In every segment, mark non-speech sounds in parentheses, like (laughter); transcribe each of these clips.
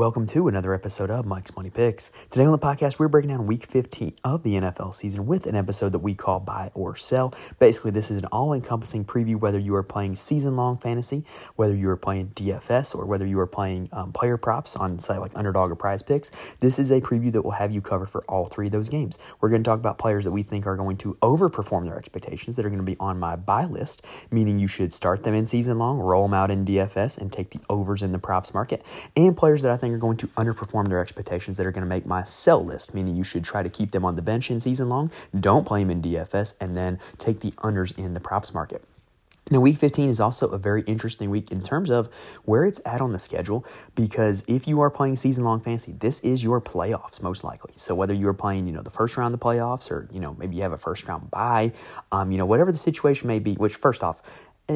Welcome to another episode of Mike's Money Picks. Today on the podcast, we're breaking down week 15 of the NFL season with an episode that we call Buy or Sell. Basically, this is an all encompassing preview whether you are playing season long fantasy, whether you are playing DFS, or whether you are playing um, player props on, say, like underdog or prize picks. This is a preview that will have you covered for all three of those games. We're going to talk about players that we think are going to overperform their expectations that are going to be on my buy list, meaning you should start them in season long, roll them out in DFS, and take the overs in the props market, and players that I think think are going to underperform their expectations that are going to make my sell list, meaning you should try to keep them on the bench in season long, don't play them in DFS, and then take the unders in the props market. Now, week 15 is also a very interesting week in terms of where it's at on the schedule because if you are playing season long fantasy, this is your playoffs most likely. So, whether you're playing, you know, the first round of the playoffs or, you know, maybe you have a first round bye, um, you know, whatever the situation may be, which, first off,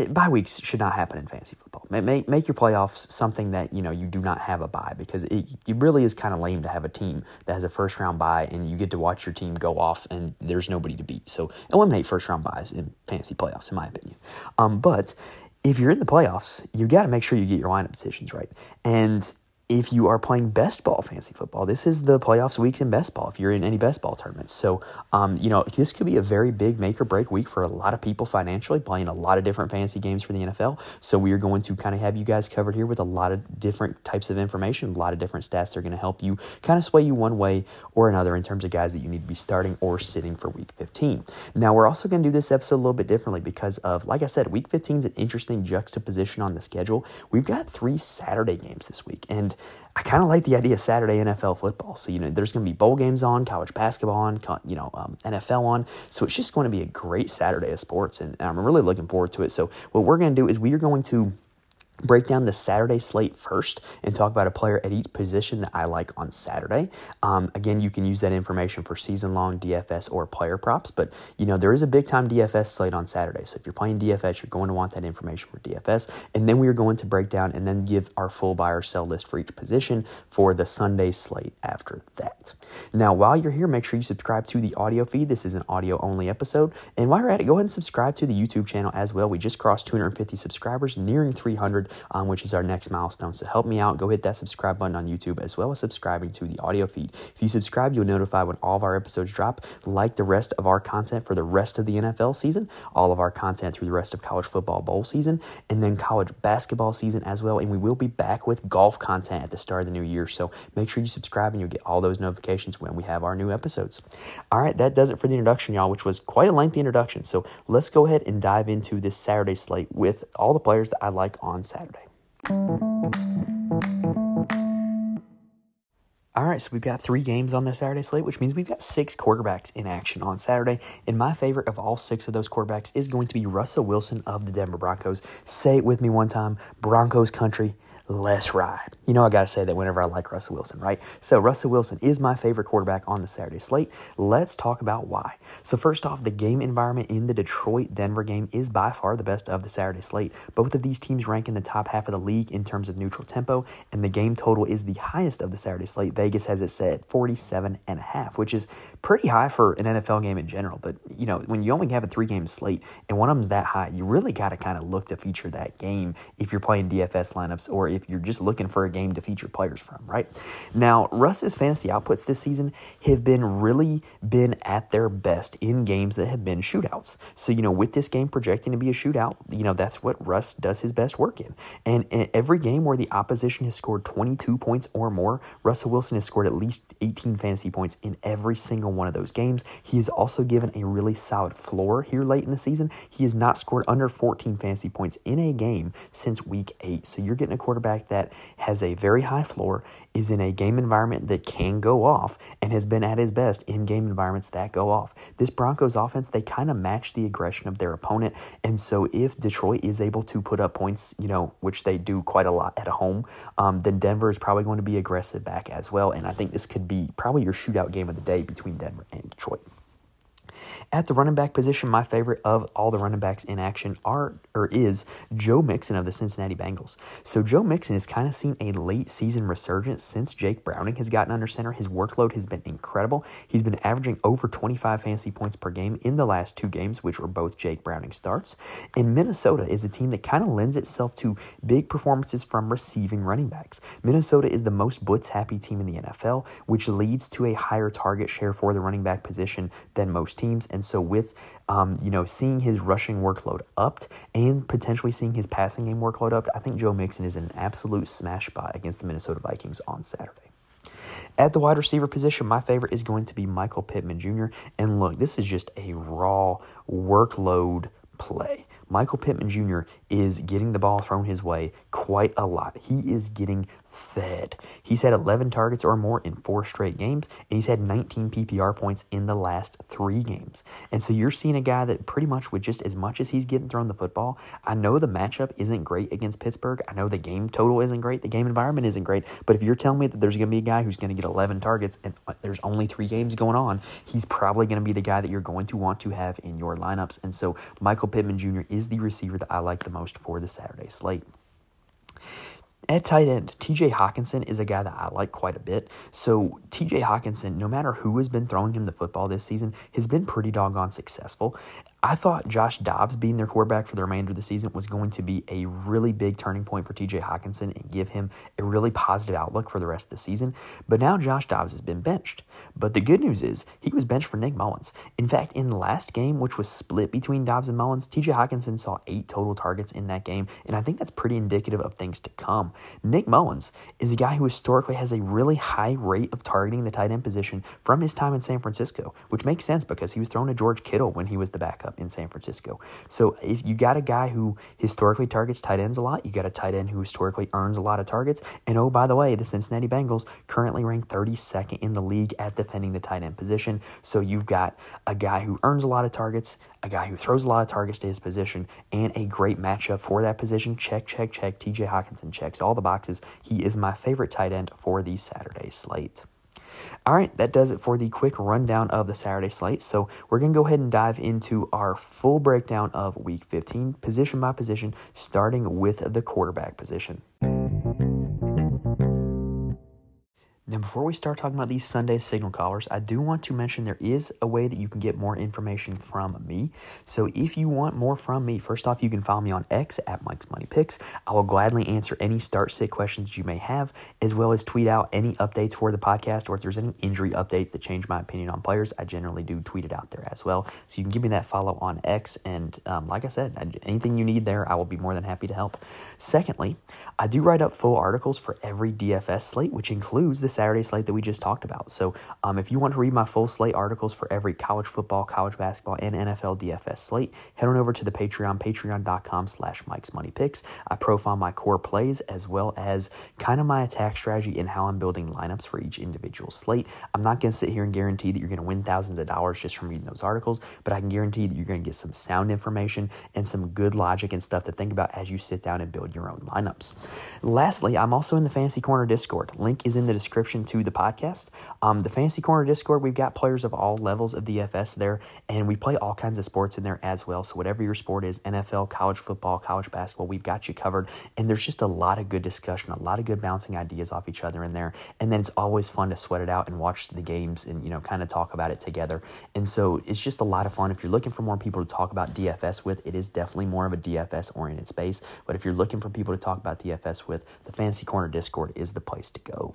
bye weeks should not happen in fantasy football. Make, make your playoffs something that you know you do not have a bye because it, it really is kind of lame to have a team that has a first round bye and you get to watch your team go off and there's nobody to beat. So eliminate first round byes in fantasy playoffs, in my opinion. Um, but if you're in the playoffs, you got to make sure you get your lineup decisions right. And if you are playing best ball fantasy football, this is the playoffs week in best ball if you're in any best ball tournaments. So, um, you know, this could be a very big make or break week for a lot of people financially, playing a lot of different fantasy games for the NFL. So, we are going to kind of have you guys covered here with a lot of different types of information, a lot of different stats that are going to help you kind of sway you one way or another in terms of guys that you need to be starting or sitting for week 15. Now, we're also going to do this episode a little bit differently because of, like I said, week 15 is an interesting juxtaposition on the schedule. We've got three Saturday games this week. And I kind of like the idea of Saturday NFL football. So, you know, there's going to be bowl games on, college basketball on, you know, um, NFL on. So it's just going to be a great Saturday of sports. And, I'm really looking forward to it. So, what we're going to do is we are going to break down the Saturday slate first and talk about a player at each position that I like on Saturday. Um, again, you can use that information for season long DFS or player props, but you know there is a big time DFS slate on Saturday. So if you're playing DFS, you're going to want that information for DFS, and then we are going to break down and then give our full buy or sell list for each position for the Sunday slate after that. Now, while you're here, make sure you subscribe to the audio feed. This is an audio only episode, and while you're at it, go ahead and subscribe to the YouTube channel as well. We just crossed 250 subscribers, nearing 300 um, which is our next milestone. So help me out. Go hit that subscribe button on YouTube as well as subscribing to the audio feed. If you subscribe, you'll notify when all of our episodes drop. Like the rest of our content for the rest of the NFL season, all of our content through the rest of college football bowl season, and then college basketball season as well. And we will be back with golf content at the start of the new year. So make sure you subscribe and you'll get all those notifications when we have our new episodes. All right, that does it for the introduction, y'all, which was quite a lengthy introduction. So let's go ahead and dive into this Saturday slate with all the players that I like on Saturday. Saturday. All right, so we've got three games on the Saturday slate, which means we've got six quarterbacks in action on Saturday. And my favorite of all six of those quarterbacks is going to be Russell Wilson of the Denver Broncos. Say it with me one time Broncos country let's ride. You know, I got to say that whenever I like Russell Wilson, right? So, Russell Wilson is my favorite quarterback on the Saturday slate. Let's talk about why. So, first off, the game environment in the Detroit Denver game is by far the best of the Saturday slate. Both of these teams rank in the top half of the league in terms of neutral tempo, and the game total is the highest of the Saturday slate. Vegas has it set 47 and a half, which is pretty high for an NFL game in general. But, you know, when you only have a three game slate and one of them's that high, you really got to kind of look to feature that game if you're playing DFS lineups or if you're just looking for a game to feature players from, right? Now, Russ's fantasy outputs this season have been really been at their best in games that have been shootouts. So, you know, with this game projecting to be a shootout, you know, that's what Russ does his best work in. And in every game where the opposition has scored 22 points or more, Russell Wilson has scored at least 18 fantasy points in every single one of those games. He is also given a really solid floor here late in the season. He has not scored under 14 fantasy points in a game since week eight. So you're getting a quarterback that has a very high floor, is in a game environment that can go off, and has been at his best in game environments that go off. This Broncos offense, they kind of match the aggression of their opponent. And so if Detroit is able to put up points, you know, which they do quite a lot at home, um, then Denver is probably going to be aggressive back as well. And I think this could be probably your shootout game of the day between Denver and Detroit. At the running back position, my favorite of all the running backs in action are or is Joe Mixon of the Cincinnati Bengals. So Joe Mixon has kind of seen a late season resurgence since Jake Browning has gotten under center. His workload has been incredible. He's been averaging over 25 fantasy points per game in the last two games, which were both Jake Browning starts. And Minnesota is a team that kind of lends itself to big performances from receiving running backs. Minnesota is the most blitz happy team in the NFL, which leads to a higher target share for the running back position than most teams. And so with um, you know, seeing his rushing workload upped and potentially seeing his passing game workload upped, I think Joe Mixon is an absolute smash spot against the Minnesota Vikings on Saturday. At the wide receiver position, my favorite is going to be Michael Pittman Jr. And look, this is just a raw workload play. Michael Pittman Jr. is getting the ball thrown his way quite a lot. He is getting fed. He's had 11 targets or more in four straight games, and he's had 19 PPR points in the last three games. And so you're seeing a guy that pretty much with just as much as he's getting thrown the football, I know the matchup isn't great against Pittsburgh. I know the game total isn't great. The game environment isn't great. But if you're telling me that there's going to be a guy who's going to get 11 targets and uh, there's only three games going on, he's probably going to be the guy that you're going to want to have in your lineups. And so Michael Pittman Jr. is the receiver that I like the most for the Saturday slate. At tight end, TJ Hockenson is a guy that I like quite a bit. So, TJ Hockenson, no matter who has been throwing him the football this season, has been pretty doggone successful. I thought Josh Dobbs being their quarterback for the remainder of the season was going to be a really big turning point for TJ Hockenson and give him a really positive outlook for the rest of the season. But now Josh Dobbs has been benched. But the good news is he was benched for Nick Mullens. In fact, in the last game, which was split between Dobbs and Mullens, TJ Hockenson saw eight total targets in that game, and I think that's pretty indicative of things to come. Nick Mullens is a guy who historically has a really high rate of targeting the tight end position from his time in San Francisco, which makes sense because he was thrown to George Kittle when he was the backup in San Francisco. So if you got a guy who historically targets tight ends a lot, you got a tight end who historically earns a lot of targets. And oh, by the way, the Cincinnati Bengals currently rank 32nd in the league at defending the tight end position. So you've got a guy who earns a lot of targets, a guy who throws a lot of targets to his position, and a great matchup for that position. Check, check, check. TJ Hockenson checks all the boxes. He is my favorite tight end for the Saturday slate. All right, that does it for the quick rundown of the Saturday slate. So we're going to go ahead and dive into our full breakdown of week 15, position by position, starting with the quarterback position. Now, before we start talking about these Sunday signal callers, I do want to mention there is a way that you can get more information from me. So, if you want more from me, first off, you can follow me on X at Mike's Money Picks. I will gladly answer any start sit questions you may have, as well as tweet out any updates for the podcast or if there's any injury updates that change my opinion on players. I generally do tweet it out there as well. So, you can give me that follow on X. And um, like I said, anything you need there, I will be more than happy to help. Secondly, I do write up full articles for every DFS slate, which includes the Saturday slate that we just talked about. So um, if you want to read my full slate articles for every college football, college basketball, and NFL DFS slate, head on over to the Patreon, patreon.com slash Mike's Money Picks. I profile my core plays as well as kind of my attack strategy and how I'm building lineups for each individual slate. I'm not going to sit here and guarantee that you're going to win thousands of dollars just from reading those articles, but I can guarantee that you're going to get some sound information and some good logic and stuff to think about as you sit down and build your own lineups. Lastly, I'm also in the Fantasy Corner Discord. Link is in the description to the podcast. Um, the Fantasy Corner Discord, we've got players of all levels of DFS there, and we play all kinds of sports in there as well. So whatever your sport is, NFL, college football, college basketball, we've got you covered. And there's just a lot of good discussion, a lot of good bouncing ideas off each other in there. And then it's always fun to sweat it out and watch the games and you know kind of talk about it together. And so it's just a lot of fun. If you're looking for more people to talk about DFS with, it is definitely more of a DFS oriented space. But if you're looking for people to talk about DFS with, the Fantasy Corner Discord is the place to go.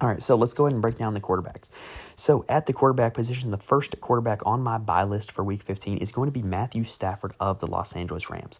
All right, so let's go ahead and break down the quarterbacks. So, at the quarterback position, the first quarterback on my buy list for week 15 is going to be Matthew Stafford of the Los Angeles Rams.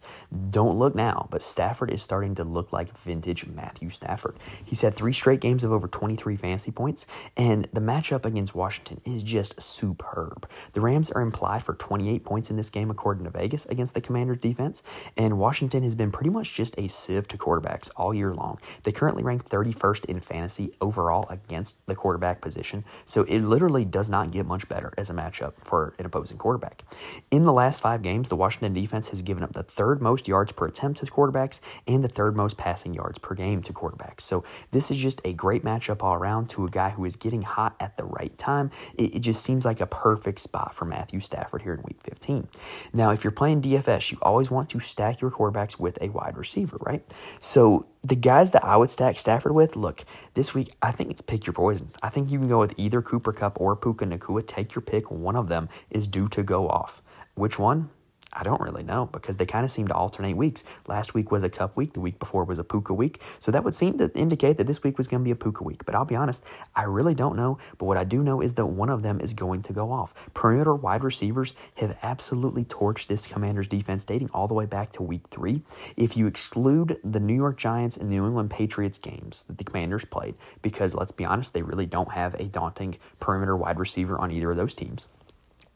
Don't look now, but Stafford is starting to look like vintage Matthew Stafford. He's had three straight games of over 23 fantasy points, and the matchup against Washington is just superb. The Rams are implied for 28 points in this game, according to Vegas, against the Commanders' defense, and Washington has been pretty much just a sieve to quarterbacks all year long. They currently rank 31st in fantasy overall Against the quarterback position. So it literally does not get much better as a matchup for an opposing quarterback. In the last five games, the Washington defense has given up the third most yards per attempt to quarterbacks and the third most passing yards per game to quarterbacks. So this is just a great matchup all around to a guy who is getting hot at the right time. It, it just seems like a perfect spot for Matthew Stafford here in week 15. Now, if you're playing DFS, you always want to stack your quarterbacks with a wide receiver, right? So the guys that I would stack Stafford with, look, this week I think it's pick your poison. I think you can go with either Cooper Kupp or Puka Nacua. Take your pick. One of them is due to go off. Which one? I don't really know because they kind of seem to alternate weeks. Last week was a Kupp week, the week before was a Puka week. So that would seem to indicate that this week was going to be a Puka week. But I'll be honest, I really don't know. But what I do know is that one of them is going to go off. Perimeter wide receivers have absolutely torched this Commanders defense dating all the way back to week three. If you exclude the New York Giants and New England Patriots games that the Commanders played, because let's be honest, they really don't have a daunting perimeter wide receiver on either of those teams.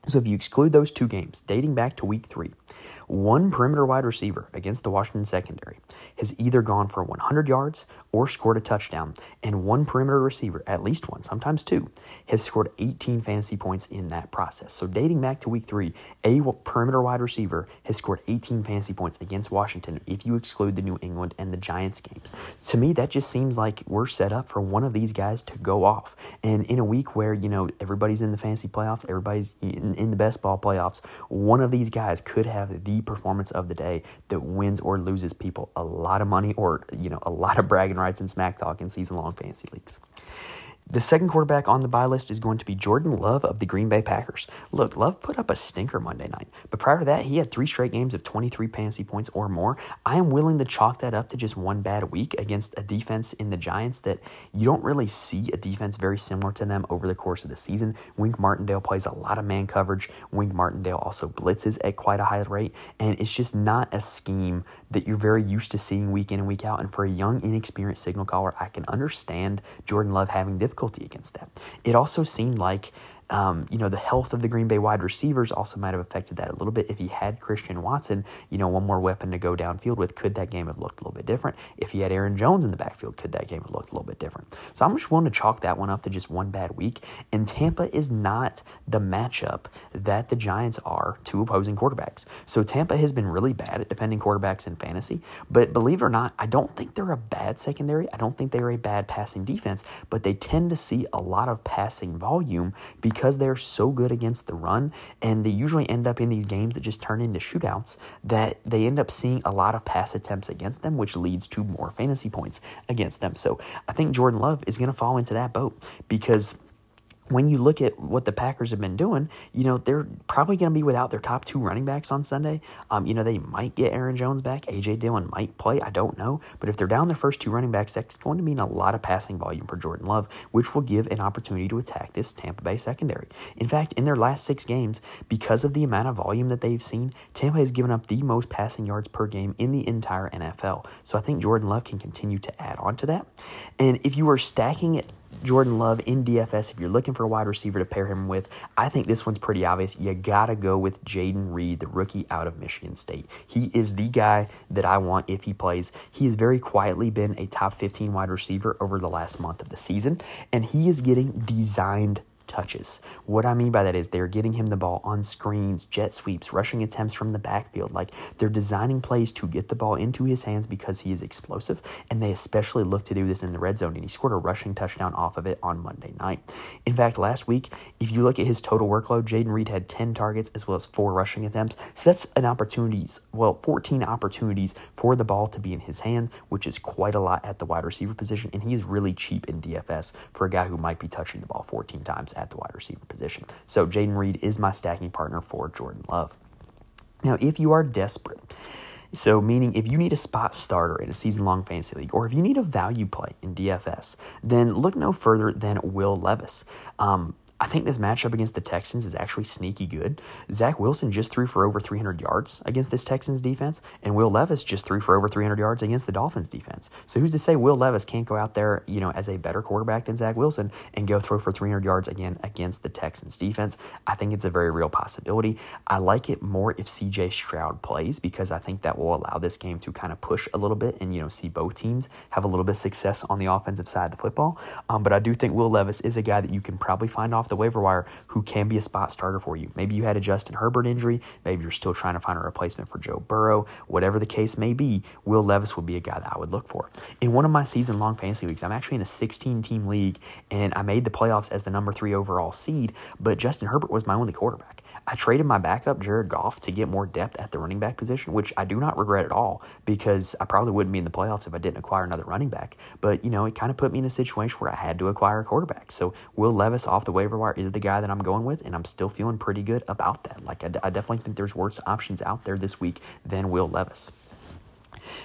So if you exclude those two games dating back to week three, one perimeter wide receiver against the Washington secondary has either gone for 100 yards or scored a touchdown, and one perimeter receiver, at least one, sometimes two, has scored 18 fantasy points in that process. So dating back to week three, a perimeter wide receiver has scored 18 fantasy points against Washington if you exclude the New England and the Giants games. To me, that just seems like we're set up for one of these guys to go off. And in a week where, you know, everybody's in the fantasy playoffs, everybody's in, in the best ball playoffs, one of these guys could have the performance of the day that wins or loses people a lot of money or, you know, a lot of bragging rights and smack talk in season long fantasy leagues. The second quarterback on the buy list is going to be Jordan Love of the Green Bay Packers. Look, Love put up a stinker Monday night, but prior to that, he had three straight games of 23 fantasy points or more. I am willing to chalk that up to just one bad week against a defense in the Giants that you don't really see a defense very similar to them over the course of the season. Wink Martindale plays a lot of man coverage. Wink Martindale also blitzes at quite a high rate, and it's just not a scheme that you're very used to seeing week in and week out. And for a young, inexperienced signal caller, I can understand Jordan Love having difficulty against that. It also seemed like um, you know, the health of the Green Bay wide receivers also might have affected that a little bit. If he had Christian Watson, you know, one more weapon to go downfield with, could that game have looked a little bit different? If he had Aaron Jones in the backfield, could that game have looked a little bit different? So I'm just willing to chalk that one up to just one bad week. And Tampa is not the matchup that the Giants are to opposing quarterbacks. So Tampa has been really bad at defending quarterbacks in fantasy. But believe it or not, I don't think they're a bad secondary. I don't think they're a bad passing defense, but they tend to see a lot of passing volume because because they're so good against the run and they usually end up in these games that just turn into shootouts that they end up seeing a lot of pass attempts against them, which leads to more fantasy points against them. So I think Jordan Love is going to fall into that boat because when you look at what the Packers have been doing, you know, they're probably going to be without their top two running backs on Sunday. Um, you know, they might get Aaron Jones back. A.J. Dillon might play. I don't know. But if they're down their first two running backs, that's going to mean a lot of passing volume for Jordan Love, which will give an opportunity to attack this Tampa Bay secondary. In fact, in their last six games, because of the amount of volume that they've seen, Tampa has given up the most passing yards per game in the entire NFL. So I think Jordan Love can continue to add on to that. And if you are stacking it Jordan Love in DFS, if you're looking for a wide receiver to pair him with, I think this one's pretty obvious. You got to go with Jayden Reed, the rookie out of Michigan State. He is the guy that I want if he plays. He has very quietly been a top 15 wide receiver over the last month of the season, and he is getting designed touches. What I mean by that is they're getting him the ball on screens, jet sweeps, rushing attempts from the backfield. Like they're designing plays to get the ball into his hands because he is explosive, and they especially look to do this in the red zone. And he scored a rushing touchdown off of it on Monday night. In fact, last week, if you look at his total workload, Jayden Reed had 10 targets as well as four rushing attempts. So that's an opportunities, well, 14 opportunities for the ball to be in his hands, which is quite a lot at the wide receiver position. And he is really cheap in DFS for a guy who might be touching the ball 14 times at the wide receiver position. So Jayden Reed is my stacking partner for Jordan Love. Now, if you are desperate, so, meaning if you need a spot starter in a season long fantasy league, or if you need a value play in DFS, then look no further than Will Levis. Um, I think this matchup against the Texans is actually sneaky good. Zach Wilson just threw for over 300 yards against this Texans defense, and Will Levis just threw for over 300 yards against the Dolphins defense. So who's to say Will Levis can't go out there, you know, as a better quarterback than Zach Wilson and go throw for 300 yards again against the Texans defense? I think it's a very real possibility. I like it more if CJ Stroud plays because I think that will allow this game to kind of push a little bit and, you know, see both teams have a little bit of success on the offensive side of the football. Um, but I do think Will Levis is a guy that you can probably find the waiver wire who can be a spot starter for you. Maybe you had a Justin Herbert injury. Maybe you're still trying to find a replacement for Joe Burrow. Whatever the case may be, Will Levis would be a guy that I would look for. In one of my season long fantasy leagues, I'm actually in a 16 team league and I made the playoffs as the number three overall seed, but Justin Herbert was my only quarterback. I traded my backup, Jared Goff, to get more depth at the running back position, which I do not regret at all because I probably wouldn't be in the playoffs if I didn't acquire another running back. But, you know, it kind of put me in a situation where I had to acquire a quarterback. So Will Levis off the waiver wire is the guy that I'm going with, and I'm still feeling pretty good about that. Like, I, definitely think there's worse options out there this week than Will Levis.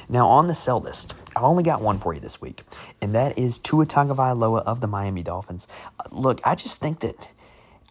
Now, on the sell list, I've only got one for you this week, and that is Tua Tagovailoa of the Miami Dolphins. Look, I just think that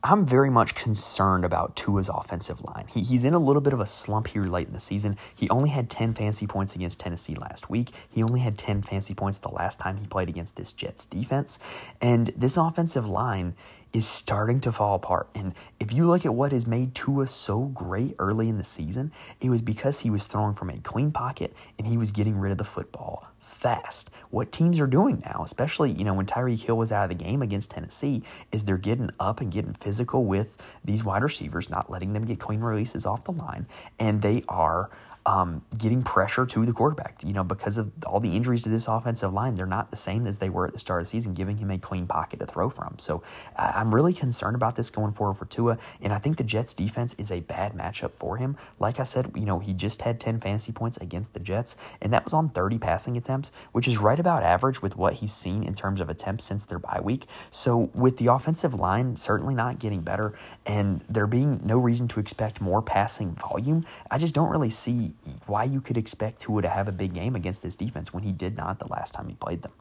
I'm very much concerned about Tua's offensive line. He, he's in a little bit of a slump here late in the season. He only had 10 fancy points against Tennessee last week. He only had 10 fancy points the last time he played against this Jets defense. And this offensive line is starting to fall apart. And if you look at what has made Tua so great early in the season, it was because he was throwing from a clean pocket and he was getting rid of the football fast. What teams are doing now, especially, you know, when Tyreek Hill was out of the game against Tennessee, is they're getting up and getting physical with these wide receivers, not letting them get clean releases off the line, and they are um, getting pressure to the quarterback. You know, because of all the injuries to this offensive line, they're not the same as they were at the start of the season, giving him a clean pocket to throw from. So I'm really concerned about this going forward for Tua, and I think the Jets defense is a bad matchup for him. Like I said, you know, he just had 10 fantasy points against the Jets, and that was on 30 passing attempts, which is right about average with what he's seen in terms of attempts since their bye week. So with the offensive line certainly not getting better, and there being no reason to expect more passing volume, I just don't really see why you could expect Tua to have a big game against this defense when he did not the last time he played them.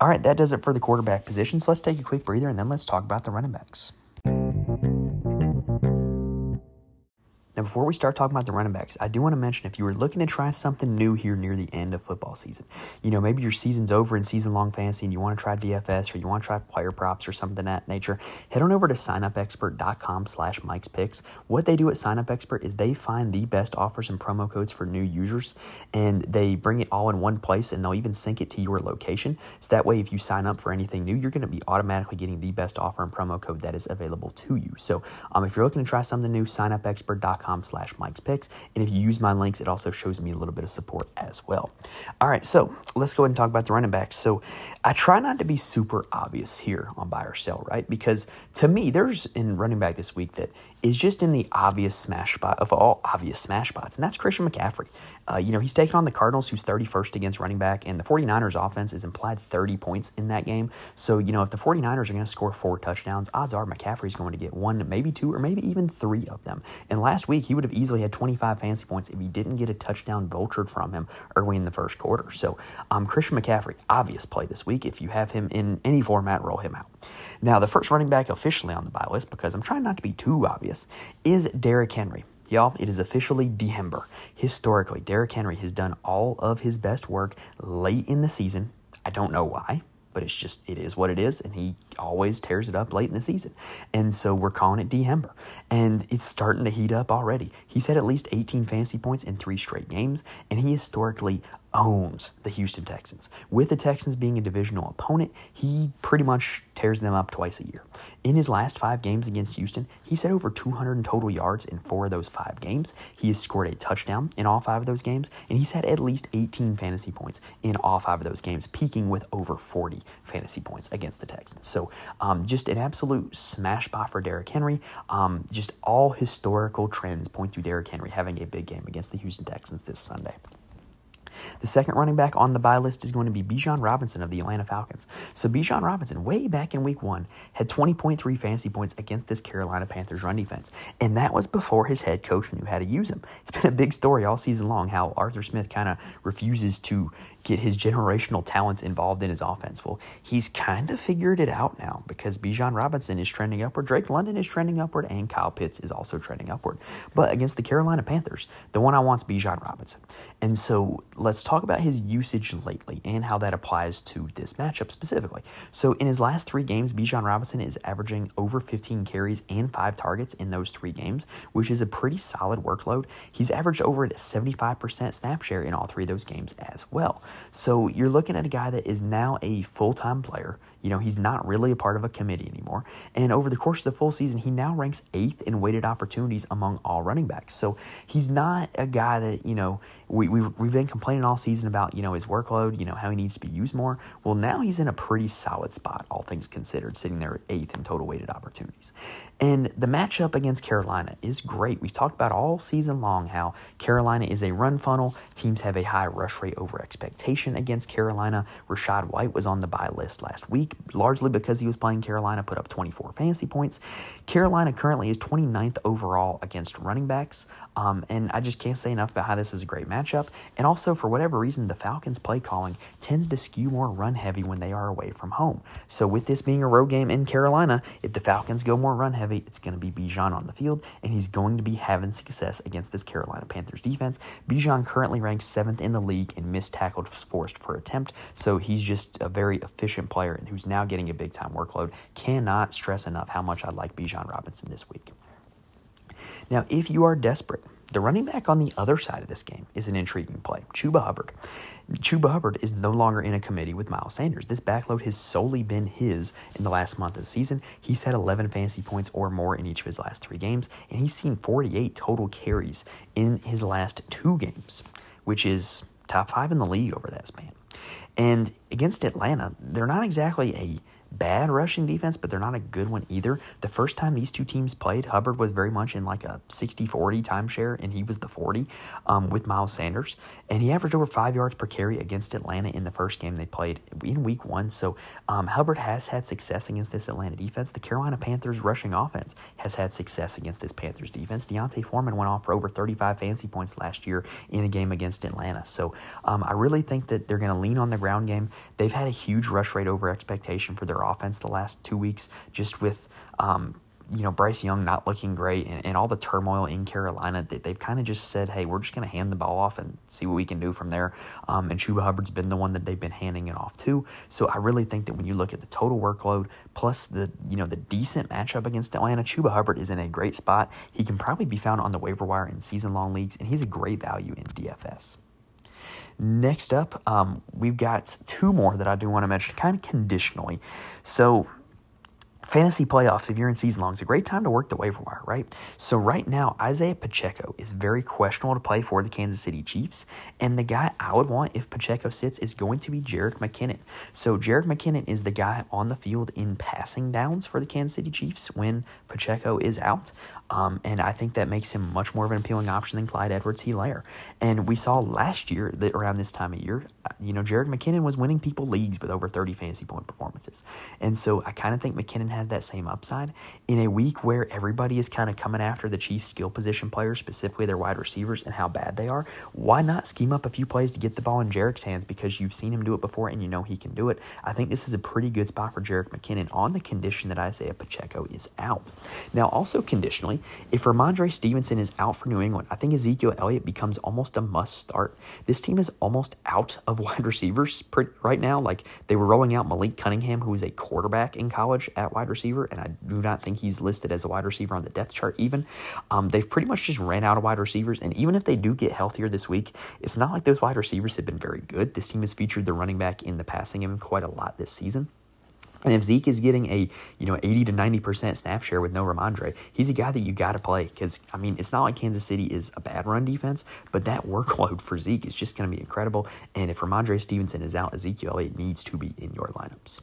All right, that does it for the quarterback position. So let's take a quick breather and then let's talk about the running backs. Before we start talking about the running backs, I do want to mention if you were looking to try something new here near the end of football season, you know, maybe your season's over in season long fantasy and you want to try DFS or you want to try player props or something that nature, head on over to signupexpert.com slash Mike's Picks. What they do at Sign Up Expert is they find the best offers and promo codes for new users and they bring it all in one place and they'll even sync it to your location. So that way, if you sign up for anything new, you're going to be automatically getting the best offer and promo code that is available to you. So um, if you're looking to try something new, signupexpert.com com slash Mike's Picks. And if you use my links, it also shows me a little bit of support as well. All right, so let's go ahead and talk about the running backs. So I try not to be super obvious here on buy or sell, right? Because to me, there's in running back this week that is just in the obvious smash spot of all obvious smash spots, and that's Christian McCaffrey. Uh, you know, he's taking on the Cardinals, who's 31st against running back, and the 49ers offense is implied 30 points in that game. So, you know, if the 49ers are going to score four touchdowns, odds are McCaffrey's going to get one, maybe two, or maybe even three of them. And last week, he would have easily had 25 fantasy points if he didn't get a touchdown vultured from him early in the first quarter. So, um, Christian McCaffrey, obvious play this week. If you have him in any format, roll him out. Now, the first running back officially on the buy list, because I'm trying not to be too obvious, is Derrick Henry. Y'all, it is officially December. Historically, Derrick Henry has done all of his best work late in the season. I don't know why but it's just it is what it is and he always tears it up late in the season and so we're calling it December and it's starting to heat up already he's had at least 18 fantasy points in three straight games and he historically owns the Houston Texans. With the Texans being a divisional opponent, he pretty much tears them up twice a year. In his last five games against Houston, he's had over 200 total yards in four of those five games. He has scored a touchdown in all five of those games, and he's had at least 18 fantasy points in all five of those games, peaking with over 40 fantasy points against the Texans. So, um, just an absolute smash spot for Derrick Henry. Um, just all historical trends point to Derrick Henry having a big game against the Houston Texans this Sunday. The second running back on the buy list is going to be Bijan Robinson of the Atlanta Falcons. So Bijan Robinson, way back in week one, had 20.3 fantasy points against this Carolina Panthers run defense. And that was before his head coach knew how to use him. It's been a big story all season long how Arthur Smith kind of refuses to get his generational talents involved in his offense. Well, he's kind of figured it out now because Bijan Robinson is trending upward, Drake London is trending upward, and Kyle Pitts is also trending upward. But against the Carolina Panthers, the one I want is Bijan Robinson. And so let's talk about his usage lately and how that applies to this matchup specifically. So in his last three games, Bijan Robinson is averaging over 15 carries and five targets in those three games, which is a pretty solid workload. He's averaged over a 75% snap share in all three of those games as well. So you're looking at a guy that is now a full time player you know, he's not really a part of a committee anymore. And over the course of the full season, he now ranks eighth in weighted opportunities among all running backs. So he's not a guy that, you know, we, we, we've been complaining all season about, you know, his workload, you know, how he needs to be used more. Well, now he's in a pretty solid spot, all things considered, sitting there at eighth in total weighted opportunities. And the matchup against Carolina is great. We've talked about all season long how Carolina is a run funnel. Teams have a high rush rate over expectation against Carolina. Rachaad White was on the buy list last week largely because he was playing Carolina, put up 24 fantasy points. Carolina currently is 29th overall against running backs. Um, and I just can't say enough about how this is a great matchup. And also, for whatever reason, the Falcons' play calling tends to skew more run heavy when they are away from home. So, with this being a road game in Carolina, if the Falcons go more run heavy, it's going to be Bijan on the field, and he's going to be having success against this Carolina Panthers defense. Bijan currently ranks seventh in the league in missed tackles forced per attempt, so he's just a very efficient player who's now getting a big time workload. Cannot stress enough how much I like Bijan Robinson this week. Now, if you are desperate, the running back on the other side of this game is an intriguing play. Chuba Hubbard. Chuba Hubbard is no longer in a committee with Miles Sanders. This backload has solely been his in the last month of the season. He's had 11 fantasy points or more in each of his last three games, and he's seen 48 total carries in his last two games, which is top five in the league over that span. And against Atlanta, they're not exactly a bad rushing defense, but they're not a good one either. The first time these two teams played, Hubbard was very much in like a 60 40 timeshare, and he was the 40 um, with Miles Sanders. And he averaged over five yards per carry against Atlanta in the first game they played in week one. So um, Hubbard has had success against this Atlanta defense. The Carolina Panthers rushing offense has had success against this Panthers defense. D'Onta Foreman went off for over 35 fancy points last year in a game against Atlanta. So um, I really think that they're going to lean on the ground game. They've had a huge rush rate over expectation for their offense the last two weeks, just with um, you know Bryce Young not looking great and, and all the turmoil in Carolina. They, they've kind of just said, "Hey, we're just going to hand the ball off and see what we can do from there." Um, and Chuba Hubbard's been the one that they've been handing it off to. So I really think that when you look at the total workload plus the you know the decent matchup against Atlanta, Chuba Hubbard is in a great spot. He can probably be found on the waiver wire in season long leagues, and he's a great value in DFS. Next up, um, we've got two more that I do want to mention, kind of conditionally. So, fantasy playoffs, if you're in season long, is a great time to work the waiver wire, right? So, right now, Isaiah Pacheco is very questionable to play for the Kansas City Chiefs. And the guy I would want if Pacheco sits is going to be Jerick McKinnon. So, Jerick McKinnon is the guy on the field in passing downs for the Kansas City Chiefs when Pacheco is out. Um, and I think that makes him much more of an appealing option than Clyde Edwards Helaire. And we saw last year that around this time of year, uh, you know, Jerick McKinnon was winning people leagues with over 30 fantasy point performances. And so I kind of think McKinnon has that same upside in a week where everybody is kind of coming after the Chiefs skill position players, specifically their wide receivers and how bad they are. Why not scheme up a few plays to get the ball in Jerick's hands because you've seen him do it before and you know he can do it? I think this is a pretty good spot for Jerick McKinnon on the condition that Isaiah Pacheco is out. Now, also conditionally, if Rhamondre Stevenson is out for New England, I think Ezekiel Elliott becomes almost a must start. This team is almost out of (laughs) wide receivers right now. Like they were rolling out Malik Cunningham, who was a quarterback in college at wide receiver, and I do not think he's listed as a wide receiver on the depth chart even. Um, they've pretty much just ran out of wide receivers, and even if they do get healthier this week, it's not like those wide receivers have been very good. This team has featured the running back in the passing game quite a lot this season. And if Zeke is getting a you know 80 to 90 percent snap share with no Rhamondre, he's a guy that you got to play because I mean it's not like Kansas City is a bad run defense, but that workload for Zeke is just going to be incredible. And if Rhamondre Stevenson is out, Ezekiel Elliott needs to be in your lineups.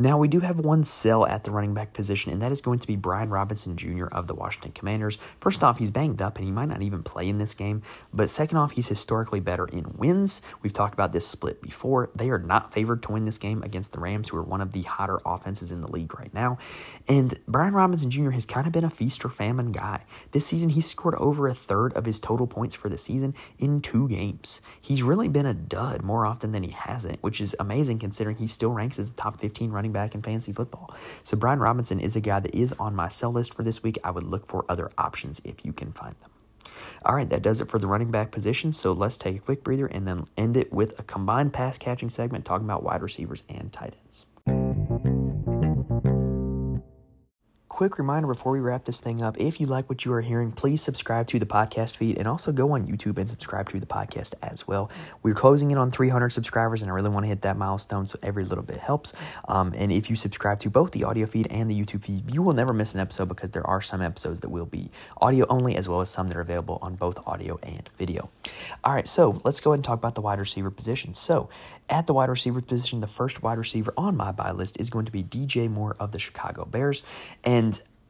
Now, we do have one sell at the running back position, and that is going to be Brian Robinson Jr. of the Washington Commanders. First off, he's banged up and he might not even play in this game. But second off, he's historically better in wins. We've talked about this split before. They are not favored to win this game against the Rams, who are one of the hotter offenses in the league right now. And Brian Robinson Jr. has kind of been a feast or famine guy. This season, he scored over a third of his total points for the season in two games. He's really been a dud more often than he hasn't, which is amazing considering he still ranks as the top 15 running back in fantasy football. So Brian Robinson is a guy that is on my sell list for this week. I would look for other options if you can find them. All right, that does it for the running back position. So let's take a quick breather and then end it with a combined pass catching segment talking about wide receivers and tight ends. Quick reminder before we wrap this thing up if you like what you are hearing, please subscribe to the podcast feed and also go on YouTube and subscribe to the podcast as well. We're closing in on 300 subscribers, and I really want to hit that milestone, so every little bit helps. Um, and if you subscribe to both the audio feed and the YouTube feed, you will never miss an episode because there are some episodes that will be audio only, as well as some that are available on both audio and video. All right, so let's go ahead and talk about the wide receiver position. So, at the wide receiver position, the first wide receiver on my buy list is going to be DJ Moore of the Chicago Bears. And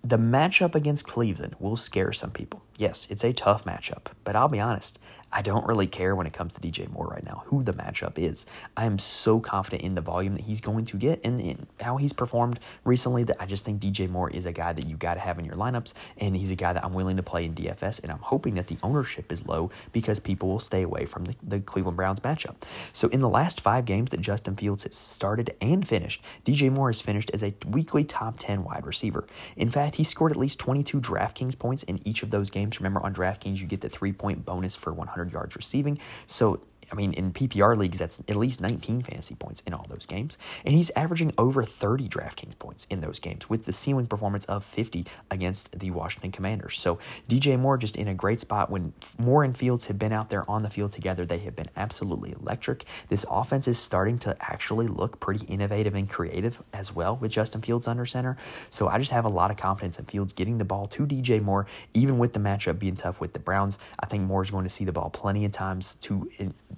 the matchup against Cleveland will scare some people. Yes, it's a tough matchup, but I'll be honest, I don't really care when it comes to DJ Moore right now, who the matchup is. I am so confident in the volume that he's going to get and in how he's performed recently that I just think DJ Moore is a guy that you got to have in your lineups, and he's a guy that I'm willing to play in DFS, and I'm hoping that the ownership is low because people will stay away from the, the Cleveland Browns matchup. So in the last five games that Justin Fields has started and finished, DJ Moore has finished as a weekly top 10 wide receiver. In fact, he scored at least 22 DraftKings points in each of those games. Remember, on DraftKings, you get the three point bonus for 100 100 yards receiving. So I mean, in PPR leagues, that's at least 19 fantasy points in all those games. And he's averaging over 30 DraftKings points in those games with the ceiling performance of 50 against the Washington Commanders. So DJ Moore just in a great spot when Moore and Fields have been out there on the field together. They have been absolutely electric. This offense is starting to actually look pretty innovative and creative as well with Justin Fields under center. So I just have a lot of confidence in Fields getting the ball to DJ Moore, even with the matchup being tough with the Browns. I think Moore is going to see the ball plenty of times to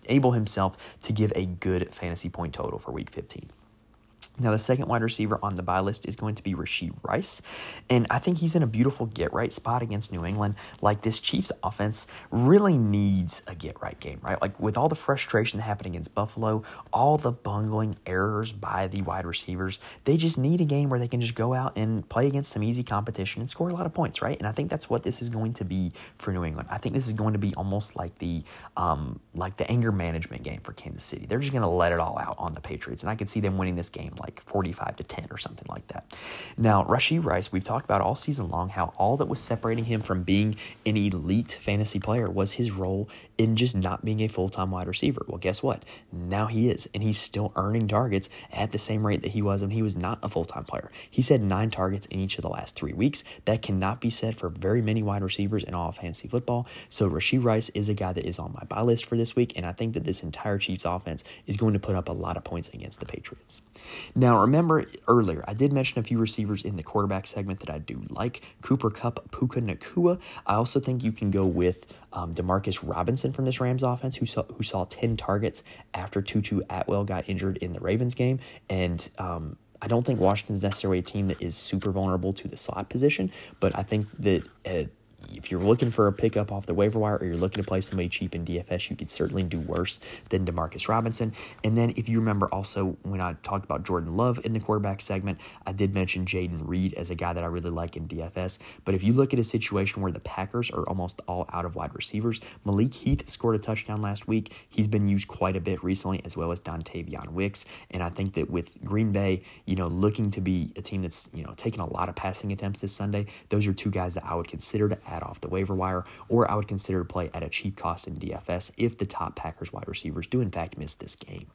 able himself to give a good fantasy point total for week 15. Now, the second wide receiver on the buy list is going to be Rashee Rice. And I think he's in a beautiful get right spot against New England. Like, this Chiefs offense really needs a get right game, right? Like, with all the frustration that happened against Buffalo, all the bungling errors by the wide receivers, they just need a game where they can just go out and play against some easy competition and score a lot of points, right? And I think that's what this is going to be for New England. I think this is going to be almost like the um, like the anger management game for Kansas City. They're just going to let it all out on the Patriots, and I could see them winning this game like like 45 to 10 or something like that. Now, Rashee Rice, we've talked about all season long how all that was separating him from being an elite fantasy player was his role in just not being a full time wide receiver. Well, guess what? Now he is, and he's still earning targets at the same rate that he was when he was not a full time player. He had nine targets in each of the last three weeks. That cannot be said for very many wide receivers in all of fantasy football. So, Rashee Rice is a guy that is on my buy list for this week, and I think that this entire Chiefs offense is going to put up a lot of points against the Patriots. Now, remember earlier, I did mention a few receivers in the quarterback segment that I do like Cooper Kupp, Puka Nacua. I also think you can go with um, Demarcus Robinson from this Rams offense, who saw, who saw 10 targets after Tutu Atwell got injured in the Ravens game. And, um, I don't think Washington's necessarily a team that is super vulnerable to the slot position, but I think that uh, if you're looking for a pickup off the waiver wire or you're looking to play somebody cheap in DFS, you could certainly do worse than Demarcus Robinson. And then if you remember also when I talked about Jordan Love in the quarterback segment, I did mention Jayden Reed as a guy that I really like in DFS. But if you look at a situation where the Packers are almost all out of wide receivers, Malik Heath scored a touchdown last week. He's been used quite a bit recently, as well as Dontayvion Wicks. And I think that with Green Bay, you know, looking to be a team that's, you know, taking a lot of passing attempts this Sunday, those are two guys that I would consider to add off the waiver wire, or I would consider play at a cheap cost in DFS if the top Packers wide receivers do in fact miss this game.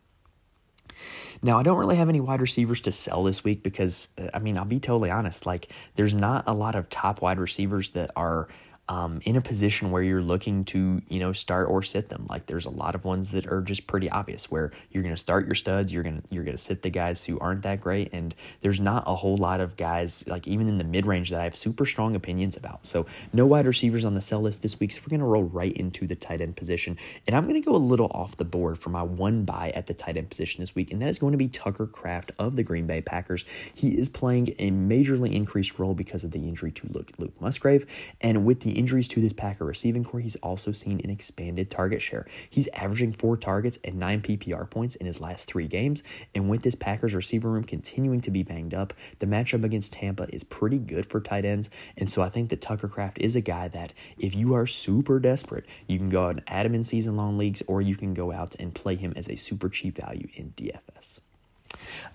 Now, I don't really have any wide receivers to sell this week because, uh, I mean, I'll be totally honest. Like, there's not a lot of top wide receivers that are um, in a position where you're looking to, you know, start or sit them. Like there's a lot of ones that are just pretty obvious where you're going to start your studs, you're going to you're going to sit the guys who aren't that great and there's not a whole lot of guys like even in the mid-range that I have super strong opinions about. So no wide receivers on the sell list this week. So we're going to roll right into the tight end position. And I'm going to go a little off the board for my one buy at the tight end position this week and that is going to be Tucker Kraft of the Green Bay Packers. He is playing a majorly increased role because of the injury to Luke, Luke Musgrave and with the injuries to this Packer receiving corps, he's also seen an expanded target share. He's averaging four targets and nine PPR points in his last three games. And with this Packers receiver room continuing to be banged up, the matchup against Tampa is pretty good for tight ends. And so I think that Tucker Kraft is a guy that if you are super desperate, you can go out and add him in season long leagues, or you can go out and play him as a super cheap value in DFS.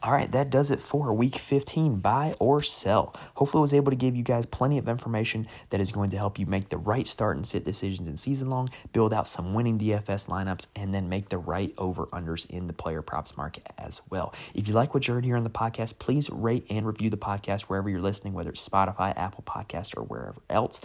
All right, that does it for week 15 buy or sell. Hopefully, I was able to give you guys plenty of information that is going to help you make the right start and sit decisions in season long, build out some winning DFS lineups, and then make the right over unders in the player props market as well. If you like what you heard here on the podcast, please rate and review the podcast wherever you're listening, whether it's Spotify, Apple Podcast, or wherever else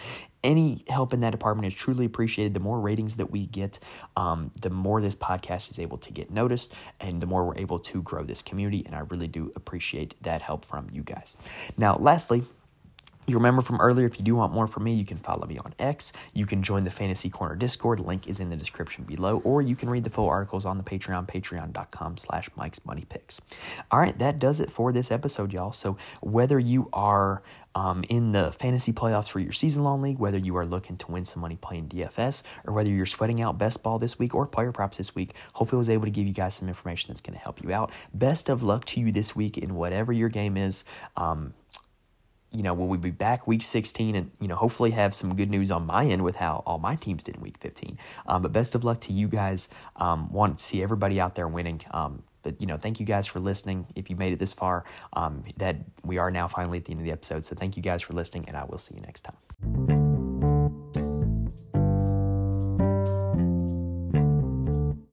any help in that department is truly appreciated. The more ratings that we get, um, the more this podcast is able to get noticed, and the more we're able to grow this community. And I really do appreciate that help from you guys. Now, lastly, you remember from earlier, if you do want more from me, you can follow me on X. You can join the Fantasy Corner Discord. Link is in the description below. Or you can read the full articles on the Patreon, patreon.com slash Mike's Money Picks. All right, that does it for this episode, y'all. So whether you are um, in the fantasy playoffs for your season long league, whether you are looking to win some money playing DFS, or whether you're sweating out best ball this week or player props this week, hopefully I was able to give you guys some information that's going to help you out. Best of luck to you this week in whatever your game is. Um, you know, will we be back week 16 and, you know, hopefully have some good news on my end with how all my teams did in week 15. Um, but best of luck to you guys. Um, want to see everybody out there winning. Um, but, you know, thank you guys for listening. If you made it this far, um, that we are now finally at the end of the episode. So thank you guys for listening, and I will see you next time.